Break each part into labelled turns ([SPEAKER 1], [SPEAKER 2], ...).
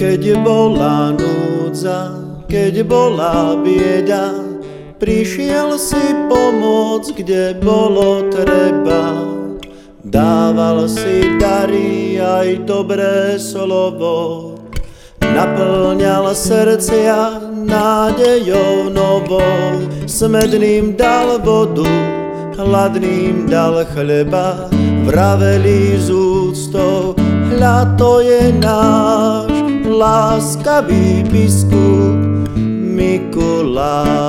[SPEAKER 1] Keď bola núdza, keď bola bieda, prišiel si pomoc, kde bolo treba. Dával si dary aj dobré slovo, naplňal srdcia nádejou novou, smedným dal vodu, hladným dal chleba, vraveli z úctou, hľa to je náš láskavý biskup Mikuláš.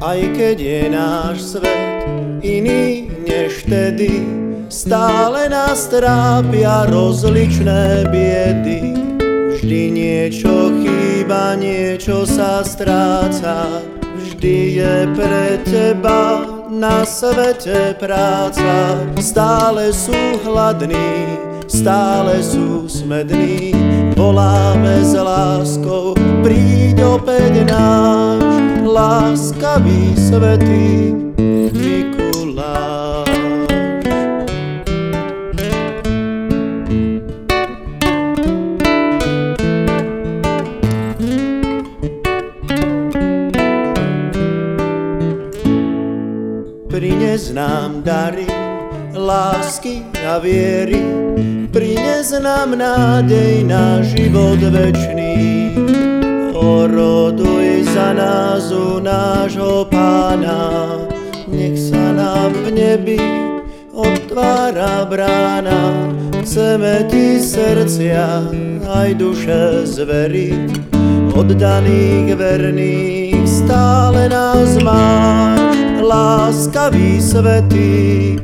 [SPEAKER 1] Aj keď je náš svet iný než vtedy, stále nás trápia rozličné biedy. Vždy niečo chýba, niečo sa stráca, vždy je pre teba na svete práca. Stále sú hladní, stále sú smední, voláme s láskou, príď opäť náš, láskavý svetý Prines nám dary, lásky a viery, prines nám nádej na život večný. Oroduj za nás u nášho pána, nech sa nám v nebi otvára brána. Chceme ti srdcia aj duše zveriť, oddaných verných stále nás máš láskavý svetý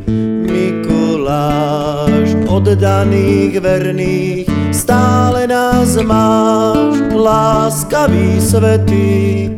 [SPEAKER 1] Mikuláš, oddaných verných, stále nás máš, láskavý svetý.